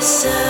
You're